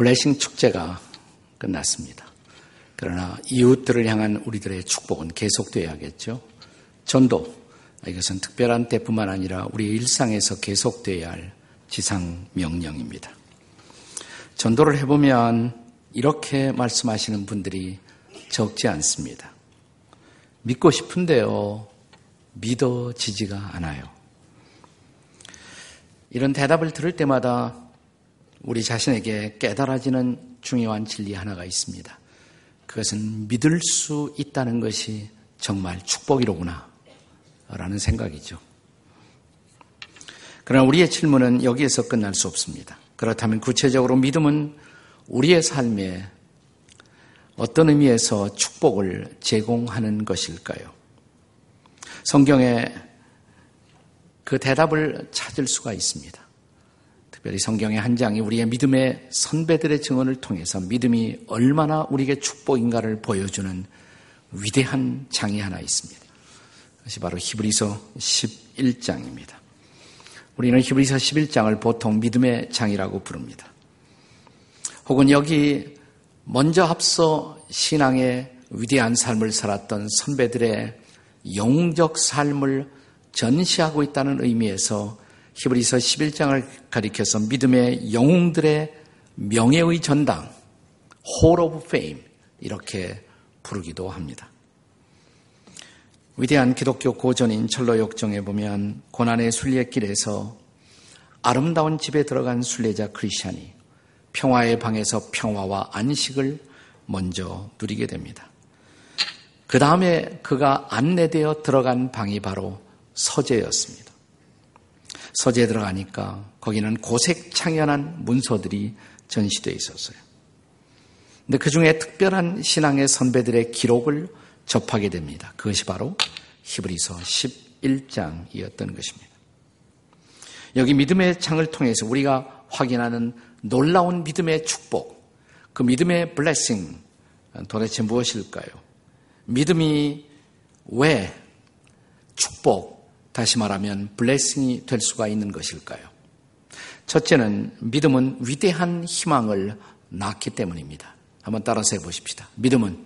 블레싱 축제가 끝났습니다. 그러나 이웃들을 향한 우리들의 축복은 계속되어야겠죠. 전도, 이것은 특별한 때뿐만 아니라 우리 일상에서 계속되어야 할 지상 명령입니다. 전도를 해보면 이렇게 말씀하시는 분들이 적지 않습니다. 믿고 싶은데요, 믿어지지가 않아요. 이런 대답을 들을 때마다 우리 자신에게 깨달아지는 중요한 진리 하나가 있습니다. 그것은 믿을 수 있다는 것이 정말 축복이로구나. 라는 생각이죠. 그러나 우리의 질문은 여기에서 끝날 수 없습니다. 그렇다면 구체적으로 믿음은 우리의 삶에 어떤 의미에서 축복을 제공하는 것일까요? 성경에 그 대답을 찾을 수가 있습니다. 특별히 성경의 한 장이 우리의 믿음의 선배들의 증언을 통해서 믿음이 얼마나 우리에게 축복인가를 보여주는 위대한 장이 하나 있습니다. 그것이 바로 히브리서 11장입니다. 우리는 히브리서 11장을 보통 믿음의 장이라고 부릅니다. 혹은 여기 먼저 앞서 신앙의 위대한 삶을 살았던 선배들의 영적 삶을 전시하고 있다는 의미에서 히브리서 11장을 가리켜서 믿음의 영웅들의 명예의 전당, Hall of Fame 이렇게 부르기도 합니다. 위대한 기독교 고전인 철로 역정에 보면 고난의 순례길에서 아름다운 집에 들어간 순례자 크리스찬이 평화의 방에서 평화와 안식을 먼저 누리게 됩니다. 그 다음에 그가 안내되어 들어간 방이 바로 서재였습니다. 서재에 들어가니까 거기는 고색 창연한 문서들이 전시되어 있었어요. 근데 그 중에 특별한 신앙의 선배들의 기록을 접하게 됩니다. 그것이 바로 히브리서 11장이었던 것입니다. 여기 믿음의 창을 통해서 우리가 확인하는 놀라운 믿음의 축복, 그 믿음의 블레싱 도대체 무엇일까요? 믿음이 왜 축복, 다시 말하면 블레싱이 될 수가 있는 것일까요? 첫째는 믿음은 위대한 희망을 낳기 때문입니다. 한번 따라서 해보십시다. 믿음은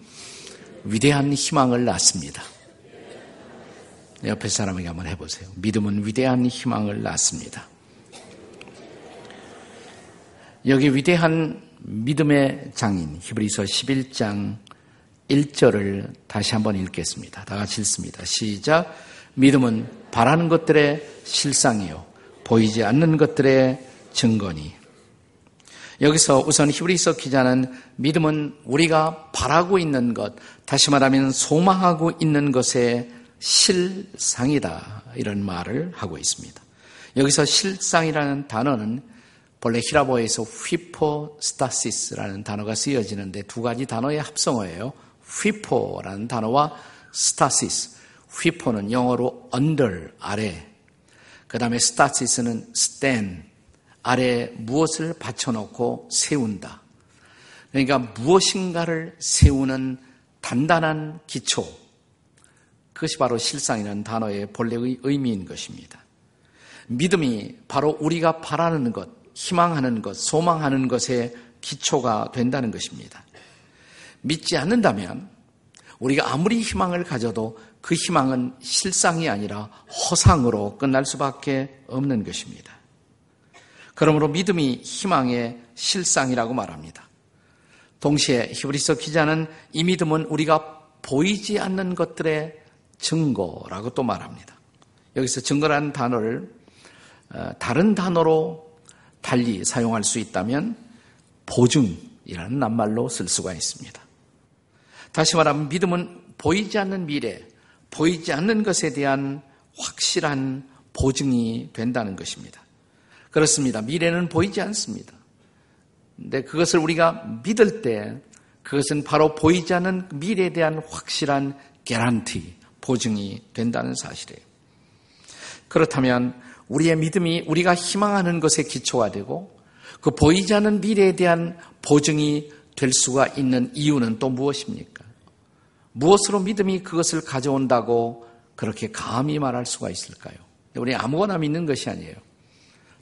위대한 희망을 낳습니다. 옆에 사람에게 한번 해보세요. 믿음은 위대한 희망을 낳습니다. 여기 위대한 믿음의 장인 히브리서 11장 1절을 다시 한번 읽겠습니다. 다 같이 읽습니다. 시작. 믿음은 바라는 것들의 실상이요 보이지 않는 것들의 증거니. 여기서 우선 히브리서 기자는 믿음은 우리가 바라고 있는 것, 다시 말하면 소망하고 있는 것의 실상이다. 이런 말을 하고 있습니다. 여기서 실상이라는 단어는 본래 헬라어에서 ὑπόστασις라는 단어가 쓰여지는데 두 가지 단어의 합성어예요. ὑπό라는 단어와 στάσις. ὑπό는 영어로 under, 아래. 그 다음에 στάσις는 stand, 아래 무엇을 받쳐놓고 세운다. 그러니까 무엇인가를 세우는 단단한 기초. 그것이 바로 실상이라는 단어의 본래의 의미인 것입니다. 믿음이 바로 우리가 바라는 것, 희망하는 것, 소망하는 것의 기초가 된다는 것입니다. 믿지 않는다면 우리가 아무리 희망을 가져도 그 희망은 실상이 아니라 허상으로 끝날 수밖에 없는 것입니다. 그러므로 믿음이 희망의 실상이라고 말합니다. 동시에 히브리서 기자는 이 믿음은 우리가 보이지 않는 것들의 증거라고 또 말합니다. 여기서 증거라는 단어를 어, 다른 단어로 달리 사용할 수 있다면 보증이라는 낱말로 쓸 수가 있습니다. 다시 말하면 믿음은 보이지 않는 미래, 보이지 않는 것에 대한 확실한 보증이 된다는 것입니다. 그렇습니다. 미래는 보이지 않습니다. 근데 그것을 우리가 믿을 때 그것은 바로 보이지 않는 미래에 대한 확실한 개란티, 보증이 된다는 사실이에요. 그렇다면 우리의 믿음이 우리가 희망하는 것에 기초가 되고 그 보이지 않는 미래에 대한 보증이 될 수가 있는 이유는 또 무엇입니까? 무엇으로 믿음이 그것을 가져온다고 그렇게 감히 말할 수가 있을까요? 우리 아무거나 믿는 것이 아니에요.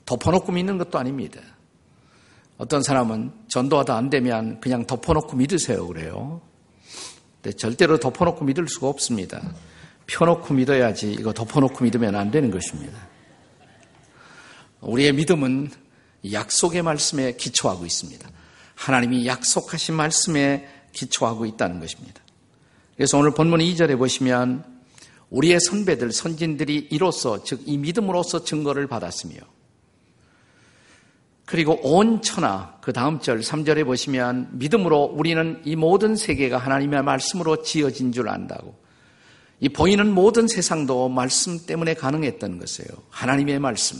덮어놓고 믿는 것도 아닙니다. 어떤 사람은 전도하다 안 되면 그냥 덮어놓고 믿으세요. 그래요. 근데 절대로 덮어놓고 믿을 수가 없습니다. 펴놓고 믿어야지 이거 덮어놓고 믿으면 안 되는 것입니다. 우리의 믿음은 약속의 말씀에 기초하고 있습니다. 하나님이 약속하신 말씀에 기초하고 있다는 것입니다. 그래서 오늘 본문 2절에 보시면 우리의 선배들, 선진들이 이로써, 즉, 이 믿음으로써 증거를 받았으며, 그리고 온 천하, 그 다음 절, 3절에 보시면, 믿음으로 우리는 이 모든 세계가 하나님의 말씀으로 지어진 줄 안다고. 이 보이는 모든 세상도 말씀 때문에 가능했던 것이에요. 하나님의 말씀.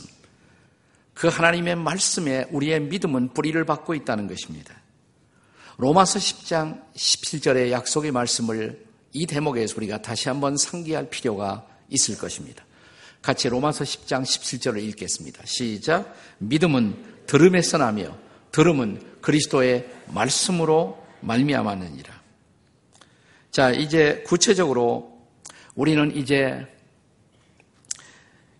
그 하나님의 말씀에 우리의 믿음은 뿌리를 받고 있다는 것입니다. 로마서 10장 17절의 약속의 말씀을 이 대목에서 우리가 다시 한번 상기할 필요가 있을 것입니다. 같이 로마서 10장 17절을 읽겠습니다. 시작. 믿음은 들음에서 나며 들음은 그리스도의 말씀으로 말미암았느니라. 자, 이제 구체적으로 우리는 이제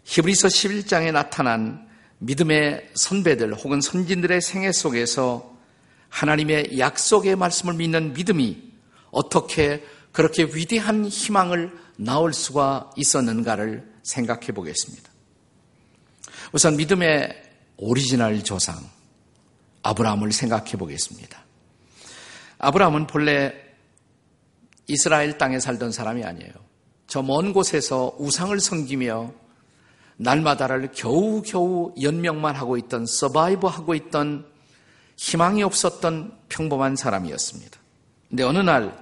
히브리서 11장에 나타난 믿음의 선배들 혹은 선진들의 생애 속에서 하나님의 약속의 말씀을 믿는 믿음이 어떻게 그렇게 위대한 희망을 나올 수가 있었는가를 생각해 보겠습니다. 우선 믿음의 오리지널 조상 아브라함을 생각해 보겠습니다. 아브라함은 본래 이스라엘 땅에 살던 사람이 아니에요. 저 먼 곳에서 우상을 섬기며 날마다를 겨우겨우 연명만 하고 있던 서바이브 하고 있던 희망이 없었던 평범한 사람이었습니다. 근데 어느 날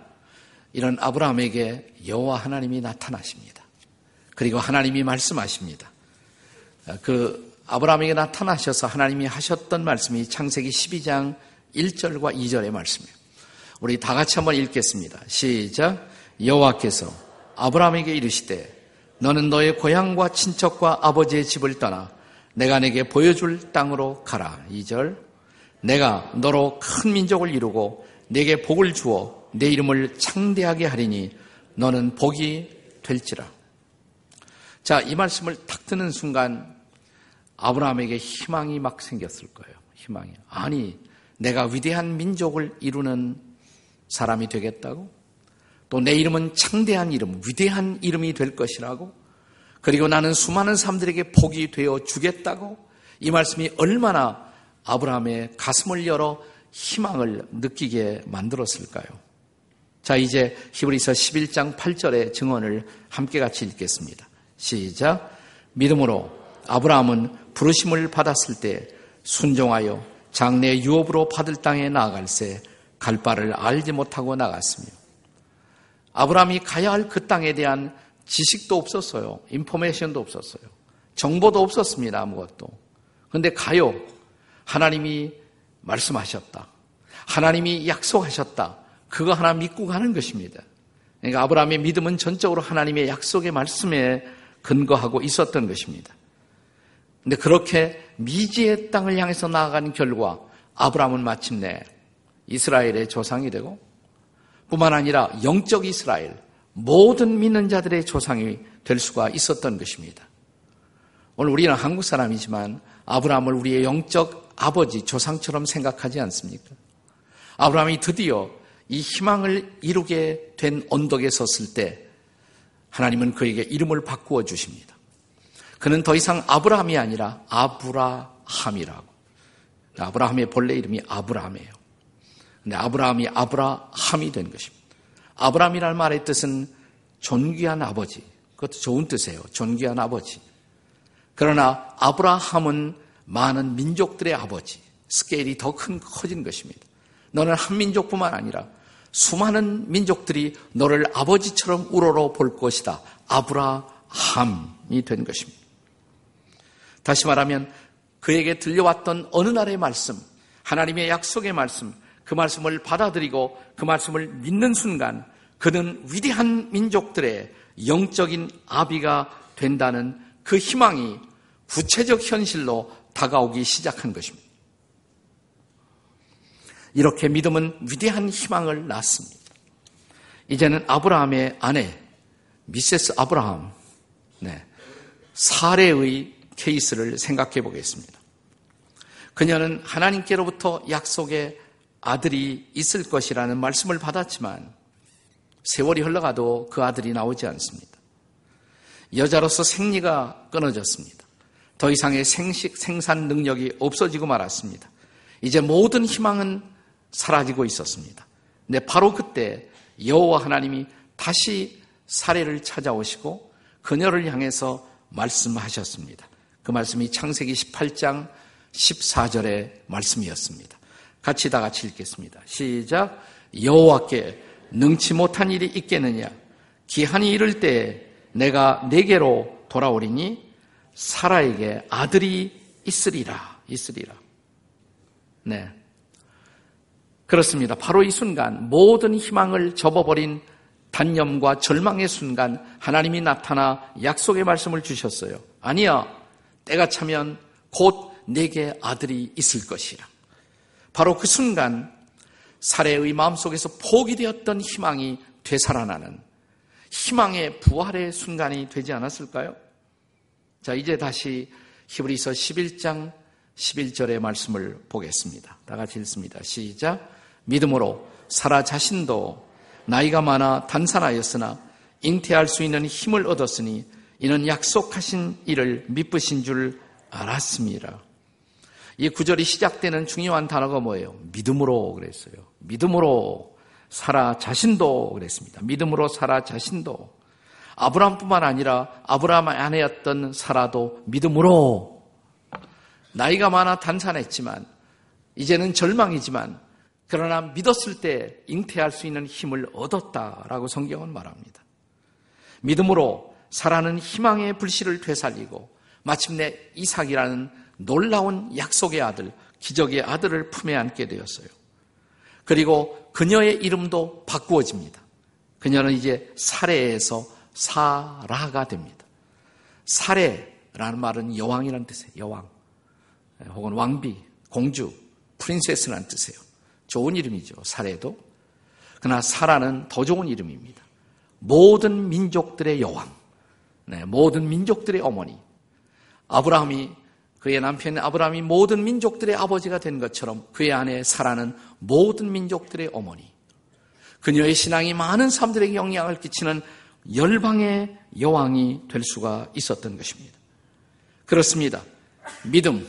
이런 아브라함에게 여호와 하나님이 나타나십니다. 그리고 하나님이 말씀하십니다. 그 아브라함에게 나타나셔서 하나님이 하셨던 말씀이 창세기 12장 1절과 2절의 말씀이에요. 우리 다 같이 한번 읽겠습니다. 시작. 여호와께서 아브라함에게 이르시되 너는 너의 고향과 친척과 아버지의 집을 떠나 내가 내게 보여줄 땅으로 가라. 2절. 내가 너로 큰 민족을 이루고 내게 복을 주어 내 이름을 창대하게 하리니 너는 복이 될지라. 자, 이 말씀을 탁 듣는 순간 아브라함에게 희망이 막 생겼을 거예요. 희망이. 아니, 내가 위대한 민족을 이루는 사람이 되겠다고? 또 내 이름은 창대한 이름, 위대한 이름이 될 것이라고? 그리고 나는 수많은 사람들에게 복이 되어 주겠다고? 이 말씀이 얼마나 아브라함의 가슴을 열어 희망을 느끼게 만들었을까요? 자, 이제 히브리서 11장 8절의 증언을 함께 같이 읽겠습니다. 시작. 믿음으로 아브라함은 부르심을 받았을 때 순종하여 장래 유업으로 받을 땅에 나아갈새 갈 바를 알지 못하고 나갔으며 아브라함이 가야 할 그 땅에 대한 지식도 없었어요. 인포메이션도 없었어요. 정보도 없었습니다. 아무것도. 그런데 가요. 하나님이 말씀하셨다. 하나님이 약속하셨다. 그거 하나 믿고 가는 것입니다. 그러니까 아브라함의 믿음은 전적으로 하나님의 약속의 말씀에 근거하고 있었던 것입니다. 근데 그렇게 미지의 땅을 향해서 나아간 결과 아브라함은 마침내 이스라엘의 조상이 되고 뿐만 아니라 영적 이스라엘 모든 믿는 자들의 조상이 될 수가 있었던 것입니다. 오늘 우리는 한국 사람이지만 아브라함을 우리의 영적 아버지 조상처럼 생각하지 않습니까? 아브라함이 드디어 이 희망을 이루게 된 언덕에 섰을 때 하나님은 그에게 이름을 바꾸어 주십니다. 그는 더 이상 아브라함이 아니라 아브라함이라고. 아브라함의 본래 이름이 아브라함이에요. 근데 아브라함이 아브라함이 된 것입니다. 아브라함이라는 말의 뜻은 존귀한 아버지. 그것도 좋은 뜻이에요. 존귀한 아버지. 그러나 아브라함은 많은 민족들의 아버지. 스케일이 더 큰 커진 것입니다. 너는 한 민족뿐만 아니라 수많은 민족들이 너를 아버지처럼 우러러 볼 것이다. 아브라함이 된 것입니다. 다시 말하면 그에게 들려왔던 어느 날의 말씀, 하나님의 약속의 말씀, 그 말씀을 받아들이고 그 말씀을 믿는 순간 그는 위대한 민족들의 영적인 아비가 된다는 그 희망이 구체적 현실로 다가오기 시작한 것입니다. 이렇게 믿음은 위대한 희망을 낳습니다. 이제는 아브라함의 아내 미세스 아브라함 네, 사례의 케이스를 생각해 보겠습니다. 그녀는 하나님께로부터 약속의 아들이 있을 것이라는 말씀을 받았지만 세월이 흘러가도 그 아들이 나오지 않습니다. 여자로서 생리가 끊어졌습니다. 더 이상의 생식, 생산 능력이 없어지고 말았습니다. 이제 모든 희망은 사라지고 있었습니다. 근데 바로 그때 여호와 하나님이 다시 사례를 찾아오시고 그녀를 향해서 말씀하셨습니다. 그 말씀이 창세기 18장 14절의 말씀이었습니다. 같이 다 같이 읽겠습니다. 시작. 여호와께 능치 못한 일이 있겠느냐? 기한이 이를 때 내가 내게로 돌아오리니 사라에게 아들이 있으리라. 있으리라. 네. 그렇습니다. 바로 이 순간 모든 희망을 접어버린 단념과 절망의 순간 하나님이 나타나 약속의 말씀을 주셨어요. 아니야. 때가 차면 곧 내게 아들이 있을 것이라. 바로 그 순간 사례의 마음속에서 포기되었던 희망이 되살아나는 희망의 부활의 순간이 되지 않았을까요? 자, 이제 다시 히브리서 11장 11절의 말씀을 보겠습니다. 다 같이 읽습니다. 시작. 믿음으로 사라 자신도 나이가 많아 단산하였으나 잉태할 수 있는 힘을 얻었으니 이는 약속하신 일을 믿으신 줄 알았습니다. 이 구절이 시작되는 중요한 단어가 뭐예요? 믿음으로 그랬어요. 믿음으로 살아 자신도 그랬습니다. 믿음으로 살아 자신도. 아브라함뿐만 아니라 아브라함 아내였던 사라도 믿음으로 나이가 많아 단산했지만 이제는 절망이지만 그러나 믿었을 때 잉태할 수 있는 힘을 얻었다라고 성경은 말합니다. 믿음으로 사라는 희망의 불씨를 되살리고 마침내 이삭이라는 놀라운 약속의 아들, 기적의 아들을 품에 안게 되었어요. 그리고 그녀의 이름도 바꾸어집니다. 그녀는 이제 사례에서 사라가 됩니다. 사례라는 말은 여왕이라는 뜻이에요. 여왕. 혹은 왕비, 공주, 프린세스라는 뜻이에요. 좋은 이름이죠. 사례도. 그러나 사라는 더 좋은 이름입니다. 모든 민족들의 여왕. 네, 모든 민족들의 어머니. 아브라함이 그의 남편 아브라함이 모든 민족들의 아버지가 된 것처럼 그의 아내 사라는 모든 민족들의 어머니. 그녀의 신앙이 많은 사람들에게 영향을 끼치는 열방의 여왕이 될 수가 있었던 것입니다. 그렇습니다. 믿음,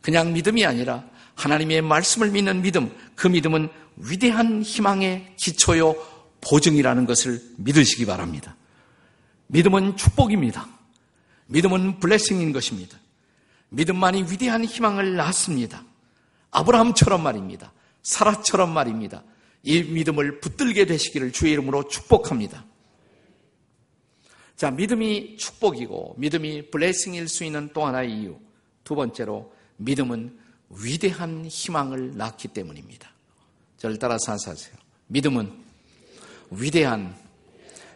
그냥 믿음이 아니라 하나님의 말씀을 믿는 믿음, 그 믿음은 위대한 희망의 기초요 보증이라는 것을 믿으시기 바랍니다. 믿음은 축복입니다. 믿음은 블레싱인 것입니다. 믿음만이 위대한 희망을 낳습니다. 아브라함처럼 말입니다. 사라처럼 말입니다. 이 믿음을 붙들게 되시기를 주의 이름으로 축복합니다. 자, 믿음이 축복이고 믿음이 블레싱일 수 있는 또 하나의 이유. 두 번째로 믿음은 위대한 희망을 낳기 때문입니다. 저를 따라서 하세요. 믿음은 위대한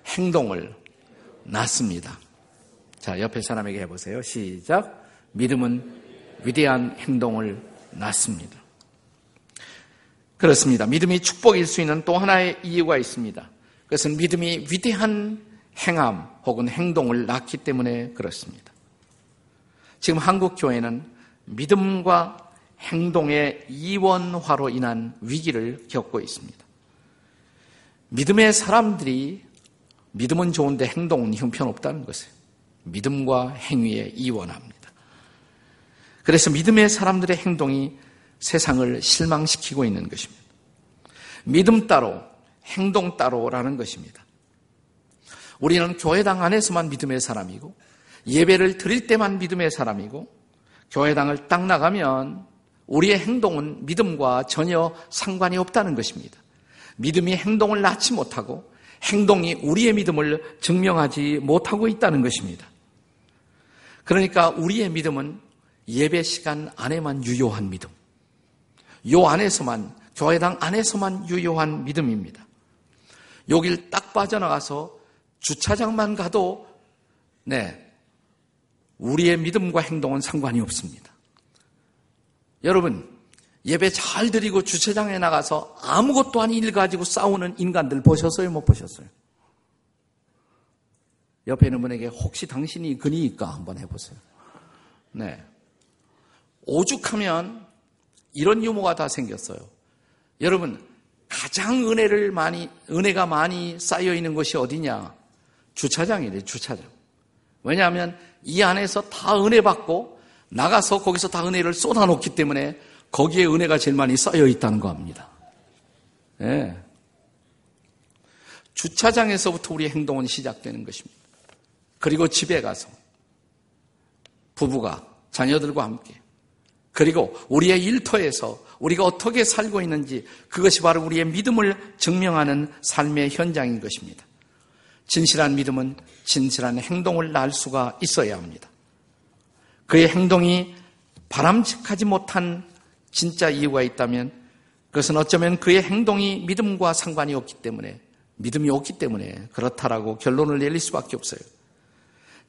행동을 낳습니다. 자, 옆에 사람에게 해보세요. 시작. 믿음은 위대한 행동을 낳습니다. 그렇습니다. 믿음이 축복일 수 있는 또 하나의 이유가 있습니다. 그것은 믿음이 위대한 행함 혹은 행동을 낳기 때문에 그렇습니다. 지금 한국 교회는 믿음과 행동의 이원화로 인한 위기를 겪고 있습니다. 믿음의 사람들이 믿음은 좋은데 행동은 형편없다는 것이에요. 믿음과 행위에 이원합니다. 그래서 믿음의 사람들의 행동이 세상을 실망시키고 있는 것입니다. 믿음 따로, 행동 따로라는 것입니다. 우리는 교회당 안에서만 믿음의 사람이고, 예배를 드릴 때만 믿음의 사람이고, 교회당을 딱 나가면 우리의 행동은 믿음과 전혀 상관이 없다는 것입니다. 믿음이 행동을 낳지 못하고 행동이 우리의 믿음을 증명하지 못하고 있다는 것입니다. 그러니까 우리의 믿음은 예배 시간 안에만 유효한 믿음. 요 안에서만, 교회당 안에서만 유효한 믿음입니다. 여길 딱 빠져나가서 주차장만 가도, 네, 우리의 믿음과 행동은 상관이 없습니다. 여러분, 예배 잘 드리고 주차장에 나가서 아무것도 아닌 일 가지고 싸우는 인간들 보셨어요? 못 보셨어요? 옆에 있는 분에게 혹시 당신이 그니까 한번 해보세요. 네. 오죽하면 이런 유모가 다 생겼어요. 여러분, 가장 은혜를 많이, 은혜가 많이 쌓여 있는 곳이 어디냐? 주차장이래, 주차장. 왜냐하면 이 안에서 다 은혜 받고 나가서 거기서 다 은혜를 쏟아놓기 때문에 거기에 은혜가 제일 많이 쌓여 있다는 겁니다. 네. 주차장에서부터 우리의 행동은 시작되는 것입니다. 그리고 집에 가서 부부가 자녀들과 함께 그리고 우리의 일터에서 우리가 어떻게 살고 있는지 그것이 바로 우리의 믿음을 증명하는 삶의 현장인 것입니다. 진실한 믿음은 진실한 행동을 낳을 수가 있어야 합니다. 그의 행동이 바람직하지 못한 진짜 이유가 있다면 그것은 어쩌면 그의 행동이 믿음과 상관이 없기 때문에 믿음이 없기 때문에 그렇다라고 결론을 내릴 수밖에 없어요.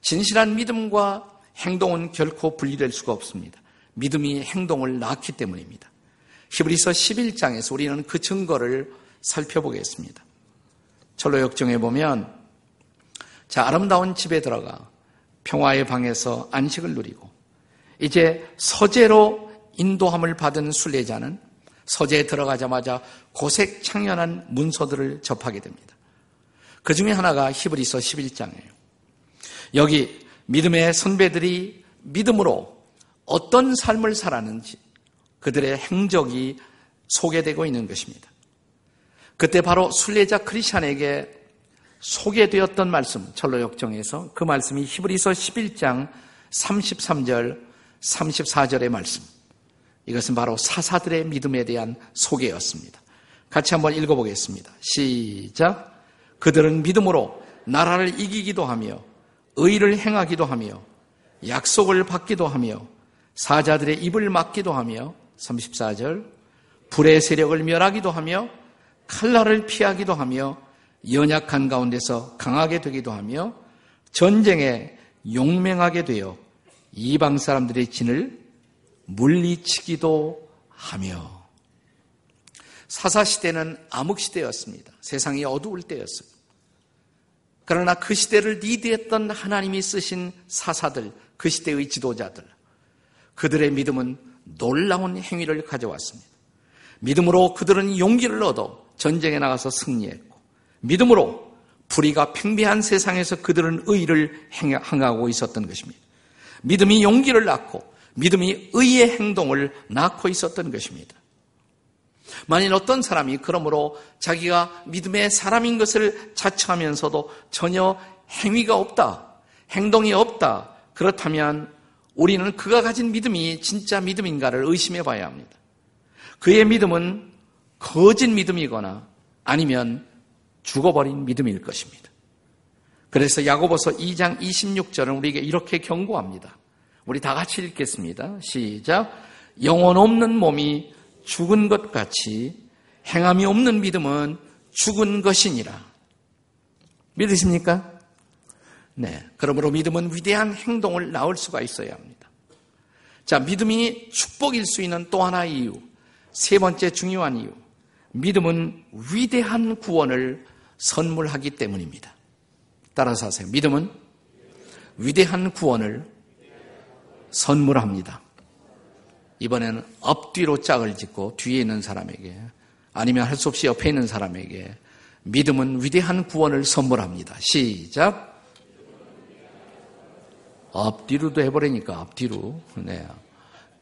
진실한 믿음과 행동은 결코 분리될 수가 없습니다. 믿음이 행동을 낳기 때문입니다. 히브리서 11장에서 우리는 그 증거를 살펴보겠습니다. 철로 역정에 보면 자 아름다운 집에 들어가 평화의 방에서 안식을 누리고 이제 서재로 인도함을 받은 순례자는 서재에 들어가자마자 고색 창연한 문서들을 접하게 됩니다. 그 중에 하나가 히브리서 11장이에요. 여기 믿음의 선배들이 믿음으로 어떤 삶을 살았는지 그들의 행적이 소개되고 있는 것입니다. 그때 바로 순례자 크리스찬에게 소개되었던 말씀, 철로 역정에서 그 말씀이 히브리서 11장 33절, 34절의 말씀. 이것은 바로 사사들의 믿음에 대한 소개였습니다. 같이 한번 읽어보겠습니다. 시작. 그들은 믿음으로 나라를 이기기도 하며 의를 행하기도 하며 약속을 받기도 하며 사자들의 입을 막기도 하며 34절 불의 세력을 멸하기도 하며 칼날을 피하기도 하며 연약한 가운데서 강하게 되기도 하며 전쟁에 용맹하게 되어 이방 사람들의 진을 물리치기도 하며 사사 시대는 암흑 시대였습니다. 세상이 어두울 때였어요. 그러나 그 시대를 리드했던 하나님이 쓰신 사사들, 그 시대의 지도자들, 그들의 믿음은 놀라운 행위를 가져왔습니다. 믿음으로 그들은 용기를 얻어 전쟁에 나가서 승리했고, 믿음으로 불의가 팽배한 세상에서 그들은 의를 행하고 있었던 것입니다. 믿음이 용기를 낳고, 믿음이 의의 행동을 낳고 있었던 것입니다. 만일 어떤 사람이 그러므로 자기가 믿음의 사람인 것을 자처하면서도 전혀 행위가 없다, 행동이 없다, 그렇다면 우리는 그가 가진 믿음이 진짜 믿음인가를 의심해 봐야 합니다. 그의 믿음은 거짓 믿음이거나 아니면 죽어버린 믿음일 것입니다. 그래서 야고보서 2장 26절은 우리에게 이렇게 경고합니다. 우리 다 같이 읽겠습니다. 시작. 영혼 없는 몸이 죽은 것 같이 행함이 없는 믿음은 죽은 것이니라. 믿으십니까? 네. 그러므로 믿음은 위대한 행동을 낳을 수가 있어야 합니다. 자, 믿음이 축복일 수 있는 또 하나의 이유. 세 번째 중요한 이유. 믿음은 위대한 구원을 선물하기 때문입니다. 따라서 하세요. 믿음은 위대한 구원을 선물합니다. 이번에는 엎뒤로 짝을 짓고 뒤에 있는 사람에게 아니면 할 수 없이 옆에 있는 사람에게 믿음은 위대한 구원을 선물합니다. 시작. 앞뒤로도 해버리니까 앞뒤로. 네.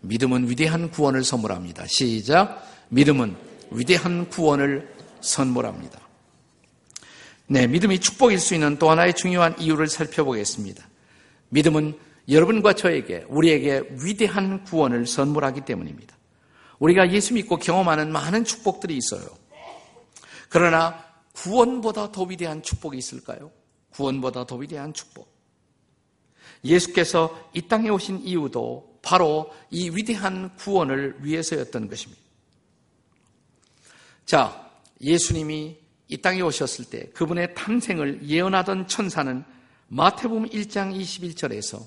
믿음은 위대한 구원을 선물합니다. 시작. 믿음은 위대한 구원을 선물합니다. 네, 믿음이 축복일 수 있는 또 하나의 중요한 이유를 살펴보겠습니다. 믿음은 여러분과 저에게, 우리에게 위대한 구원을 선물하기 때문입니다. 우리가 예수 믿고 경험하는 많은 축복들이 있어요. 그러나 구원보다 더 위대한 축복이 있을까요? 구원보다 더 위대한 축복. 예수께서 이 땅에 오신 이유도 바로 이 위대한 구원을 위해서였던 것입니다. 자, 예수님이 이 땅에 오셨을 때 그분의 탄생을 예언하던 천사는 마태복음 1장 21절에서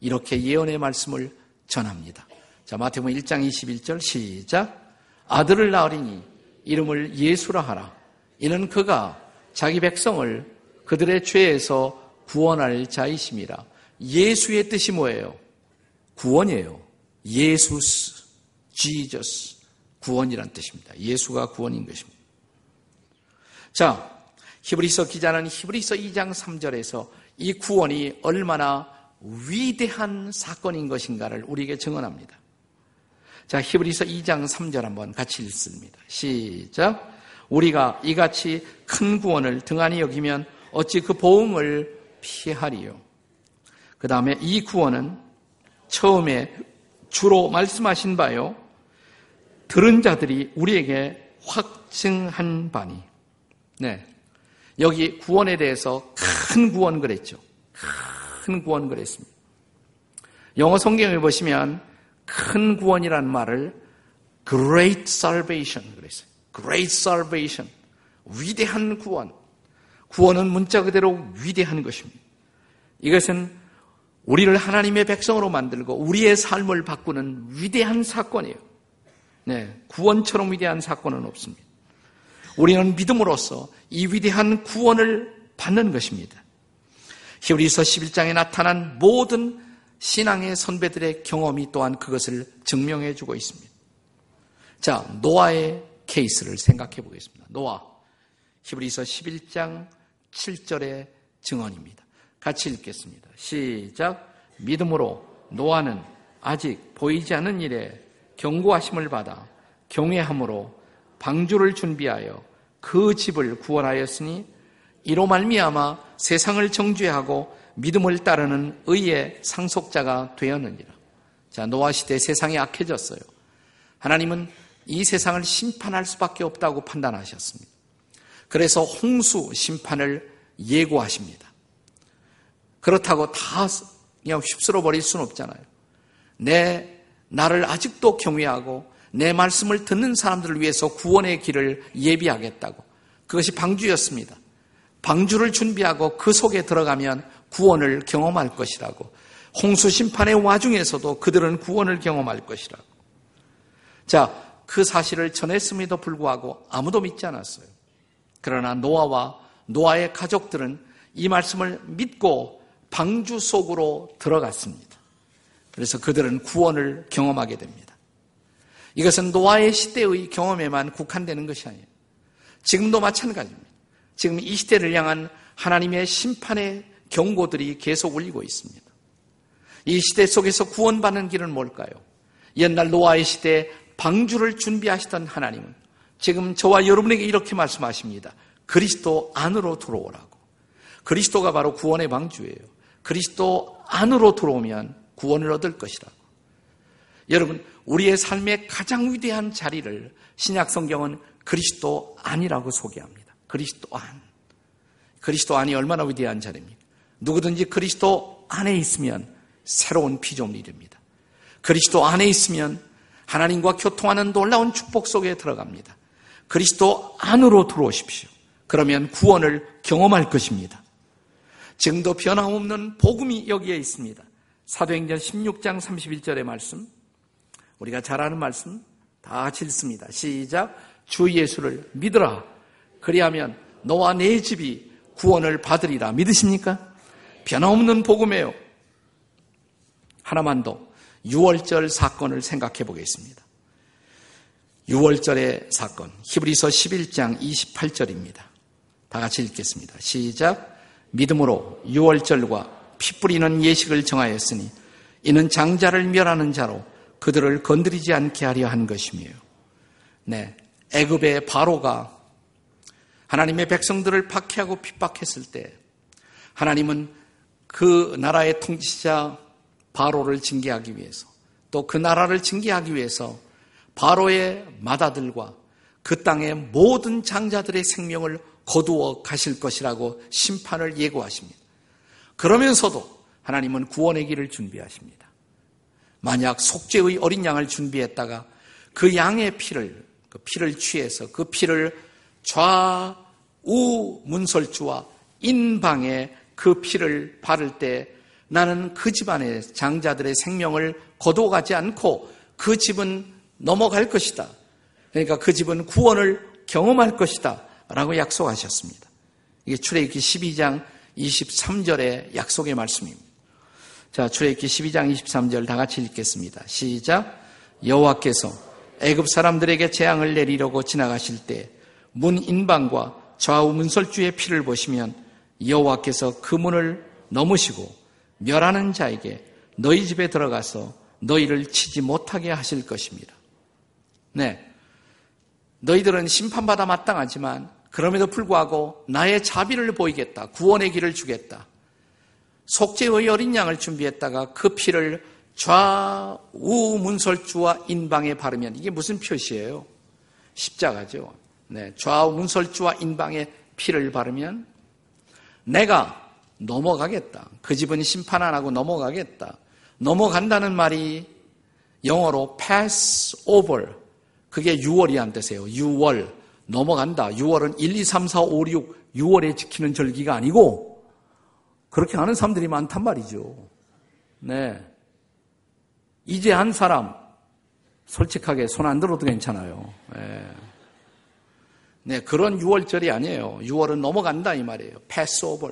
이렇게 예언의 말씀을 전합니다. 자, 마태복음 1장 21절 시작. 아들을 낳으리니 이름을 예수라 하라. 이는 그가 자기 백성을 그들의 죄에서 구원할 자이심이라. 예수의 뜻이 뭐예요? 구원이에요. 예수스. Jesus. 구원이란 뜻입니다. 예수가 구원인 것입니다. 자, 히브리서 기자는 히브리서 2장 3절에서 이 구원이 얼마나 위대한 사건인 것인가를 우리에게 증언합니다. 자, 히브리서 2장 3절 한번 같이 읽습니다. 시작. 우리가 이같이 큰 구원을 등한히 여기면 어찌 그 보응을 피하리요. 그 다음에 이 구원은 처음에 주로 말씀하신 바요. 들은 자들이 우리에게 확증한 바니. 네. 여기 구원에 대해서 큰 구원 그랬죠. 큰 구원 그랬습니다. 영어 성경에 보시면 큰 구원이라는 말을 great salvation 그랬어요. great salvation. 위대한 구원. 구원은 문자 그대로 위대한 것입니다. 이것은 우리를 하나님의 백성으로 만들고 우리의 삶을 바꾸는 위대한 사건이에요. 네, 구원처럼 위대한 사건은 없습니다. 우리는 믿음으로써 이 위대한 구원을 받는 것입니다. 히브리서 11장에 나타난 모든 신앙의 선배들의 경험이 또한 그것을 증명해 주고 있습니다. 자, 노아의 케이스를 생각해 보겠습니다. 노아. 히브리서 11장 7절의 증언입니다. 같이 읽겠습니다. 시작. 믿음으로 노아는 아직 보이지 않는 일에 경고하심을 받아 경외함으로 방주를 준비하여 그 집을 구원하였으니 이로 말미암아 세상을 정죄하고 믿음을 따르는 의의 상속자가 되었느니라. 자, 노아 시대 세상이 악해졌어요. 하나님은 이 세상을 심판할 수밖에 없다고 판단하셨습니다. 그래서 홍수 심판을 예고하십니다. 그렇다고 다 그냥 휩쓸어 버릴 수는 없잖아요. 내 나를 아직도 경외하고 내 말씀을 듣는 사람들을 위해서 구원의 길을 예비하겠다고. 그것이 방주였습니다. 방주를 준비하고 그 속에 들어가면 구원을 경험할 것이라고. 홍수 심판의 와중에서도 그들은 구원을 경험할 것이라고. 자, 그 사실을 전했음에도 불구하고 아무도 믿지 않았어요. 그러나 노아와 노아의 가족들은 이 말씀을 믿고 방주 속으로 들어갔습니다. 그래서 그들은 구원을 경험하게 됩니다. 이것은 노아의 시대의 경험에만 국한되는 것이 아니에요. 지금도 마찬가지입니다. 지금 이 시대를 향한 하나님의 심판의 경고들이 계속 울리고 있습니다. 이 시대 속에서 구원받는 길은 뭘까요? 옛날 노아의 시대에 방주를 준비하시던 하나님은 지금 저와 여러분에게 이렇게 말씀하십니다. 그리스도 안으로 들어오라고. 그리스도가 바로 구원의 방주예요. 그리스도 안으로 들어오면 구원을 얻을 것이라고. 여러분, 우리의 삶의 가장 위대한 자리를 신약 성경은 그리스도 안이라고 소개합니다. 그리스도 안. 그리스도 안이 얼마나 위대한 자리입니까? 누구든지 그리스도 안에 있으면 새로운 피조물입니다. 그리스도 안에 있으면 하나님과 교통하는 놀라운 축복 속에 들어갑니다. 그리스도 안으로 들어오십시오. 그러면 구원을 경험할 것입니다. 지금도 변함없는 복음이 여기에 있습니다. 사도행전 16장 31절의 말씀. 우리가 잘 아는 말씀 다 읽습니다. 시작. 주 예수를 믿으라. 그리하면 너와 내 집이 구원을 받으리라. 믿으십니까? 변함없는 복음이에요. 하나만 더 6월절 사건을 생각해 보겠습니다. 6월절의 사건. 히브리서 11장 28절입니다. 다 같이 읽겠습니다. 시작. 믿음으로 6월절과 피 뿌리는 예식을 정하였으니 이는 장자를 멸하는 자로 그들을 건드리지 않게 하려 한 것이며 네. 애굽의 바로가 하나님의 백성들을 박해하고 핍박했을 때 하나님은 그 나라의 통치자 바로를 징계하기 위해서 또 그 나라를 징계하기 위해서 바로의 마다들과 그 땅의 모든 장자들의 생명을 거두어 가실 것이라고 심판을 예고하십니다. 그러면서도 하나님은 구원의 길을 준비하십니다. 만약 속죄의 어린 양을 준비했다가 그 양의 피를 그 피를 취해서 그 피를 좌우 문설주와 인방에 그 피를 바를 때 나는 그 집안의 장자들의 생명을 거둬가지 않고 그 집은 넘어갈 것이다. 그러니까 그 집은 구원을 경험할 것이다. 라고 약속하셨습니다. 이게 출애굽기 12장 23절의 약속의 말씀입니다. 자, 출애굽기 12장 23절 다 같이 읽겠습니다. 시작. 여호와께서 애굽 사람들에게 재앙을 내리려고 지나가실 때 문 인방과 좌우 문설주의 피를 보시면 여호와께서 그 문을 넘으시고 멸하는 자에게 너희 집에 들어가서 너희를 치지 못하게 하실 것입니다. 네. 너희들은 심판받아 마땅하지만 그럼에도 불구하고 나의 자비를 보이겠다. 구원의 길을 주겠다. 속죄의 어린 양을 준비했다가 그 피를 좌우 문설주와 인방에 바르면 이게 무슨 표시예요? 십자가죠. 네, 좌우 문설주와 인방에 피를 바르면 내가 넘어가겠다. 그 집은 심판 안 하고 넘어가겠다. 넘어간다는 말이 영어로 pass over. 그게 6월이란 뜻이에요. 6월. 넘어간다. 6월은 1, 2, 3, 4, 5, 6, 6월에 지키는 절기가 아니고 그렇게 하는 사람들이 많단 말이죠. 네. 이제 한 사람 솔직하게 손 안 들어도 괜찮아요. 네. 네, 그런 6월절이 아니에요. 6월은 넘어간다 이 말이에요. 패스오버.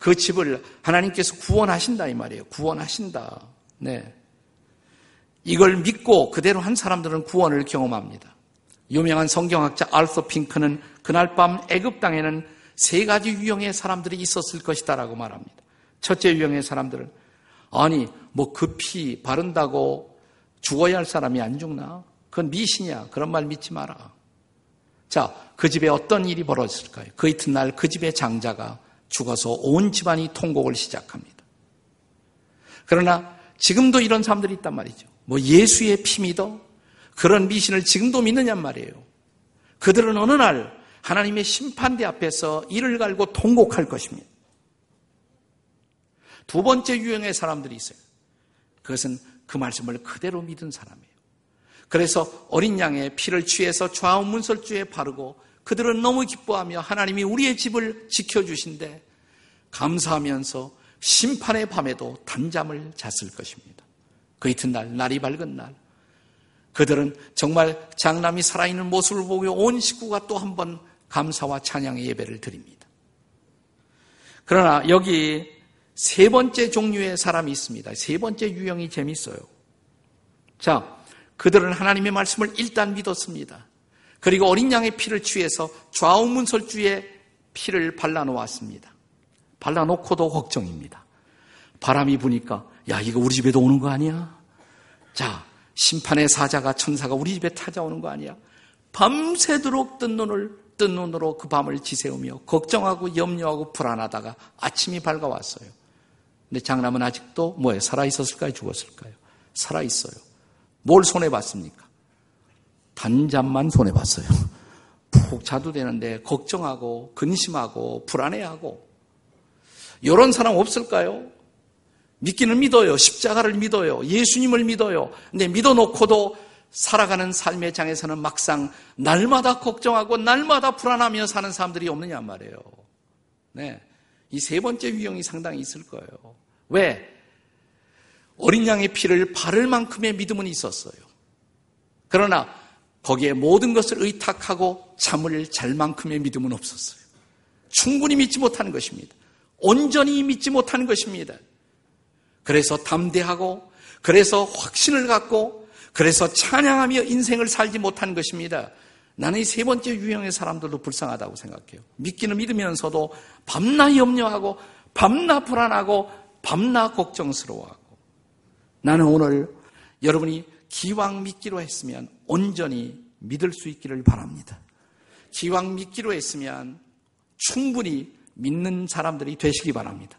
그 집을 하나님께서 구원하신다 이 말이에요. 구원하신다. 네. 이걸 믿고 그대로 한 사람들은 구원을 경험합니다. 유명한 성경학자 알서 핑크는 그날 밤 애굽 땅에는 세 가지 유형의 사람들이 있었을 것이다라고 말합니다. 첫째 유형의 사람들은 아니 뭐 급히 바른다고 죽어야 할 사람이 안 죽나? 그건 미신이야. 그런 말 믿지 마라. 자, 그 집에 어떤 일이 벌어졌을까요? 그 이튿날 그 집의 장자가 죽어서 온 집안이 통곡을 시작합니다. 그러나 지금도 이런 사람들이 있단 말이죠. 뭐 예수의 피 믿어? 그런 미신을 지금도 믿느냔 말이에요. 그들은 어느 날 하나님의 심판대 앞에서 이를 갈고 통곡할 것입니다. 두 번째 유형의 사람들이 있어요. 그것은 그 말씀을 그대로 믿은 사람이에요. 그래서 어린 양의 피를 취해서 좌우 문설주에 바르고 그들은 너무 기뻐하며 하나님이 우리의 집을 지켜주신데 감사하면서 심판의 밤에도 단잠을 잤을 것입니다. 그 이튿날, 날이 밝은 날, 그들은 정말 장남이 살아있는 모습을 보고 온 식구가 또 한 번 감사와 찬양의 예배를 드립니다. 그러나 여기 세 번째 종류의 사람이 있습니다. 세 번째 유형이 재밌어요. 자, 그들은 하나님의 말씀을 일단 믿었습니다. 그리고 어린 양의 피를 취해서 좌우문설주의 피를 발라놓았습니다. 발라놓고도 걱정입니다. 바람이 부니까 야 이거 우리 집에도 오는 거 아니야? 자 심판의 사자가 천사가 우리 집에 찾아오는 거 아니야? 밤새도록 뜬 눈을 뜬 눈으로 그 밤을 지새우며 걱정하고 염려하고 불안하다가 아침이 밝아왔어요. 근데 장남은 아직도 뭐예요? 살아 있었을까요? 죽었을까요? 살아 있어요. 뭘 손해 봤습니까? 단잠만 손해 봤어요. 푹 자도 되는데 걱정하고 근심하고 불안해하고 이런 사람 없을까요? 믿기는 믿어요. 십자가를 믿어요. 예수님을 믿어요. 근데 믿어놓고도 살아가는 삶의 장에서는 막상 날마다 걱정하고 날마다 불안하며 사는 사람들이 없느냐 말이에요. 네. 이 세 번째 유형이 상당히 있을 거예요. 왜? 어린 양의 피를 바를 만큼의 믿음은 있었어요. 그러나 거기에 모든 것을 의탁하고 잠을 잘 만큼의 믿음은 없었어요. 충분히 믿지 못하는 것입니다. 온전히 믿지 못하는 것입니다. 그래서 담대하고, 그래서 확신을 갖고, 그래서 찬양하며 인생을 살지 못한 것입니다. 나는 이 세 번째 유형의 사람들도 불쌍하다고 생각해요. 믿기는 믿으면서도 밤낮 염려하고, 밤낮 불안하고, 밤낮 걱정스러워하고. 나는 오늘 여러분이 기왕 믿기로 했으면 온전히 믿을 수 있기를 바랍니다. 기왕 믿기로 했으면 충분히 믿는 사람들이 되시기 바랍니다.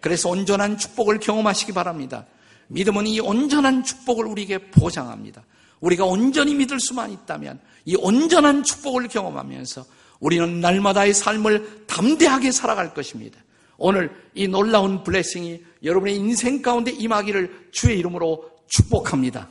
그래서 온전한 축복을 경험하시기 바랍니다. 믿음은 이 온전한 축복을 우리에게 보장합니다. 우리가 온전히 믿을 수만 있다면 이 온전한 축복을 경험하면서 우리는 날마다의 삶을 담대하게 살아갈 것입니다. 오늘 이 놀라운 블레싱이 여러분의 인생 가운데 임하기를 주의 이름으로 축복합니다.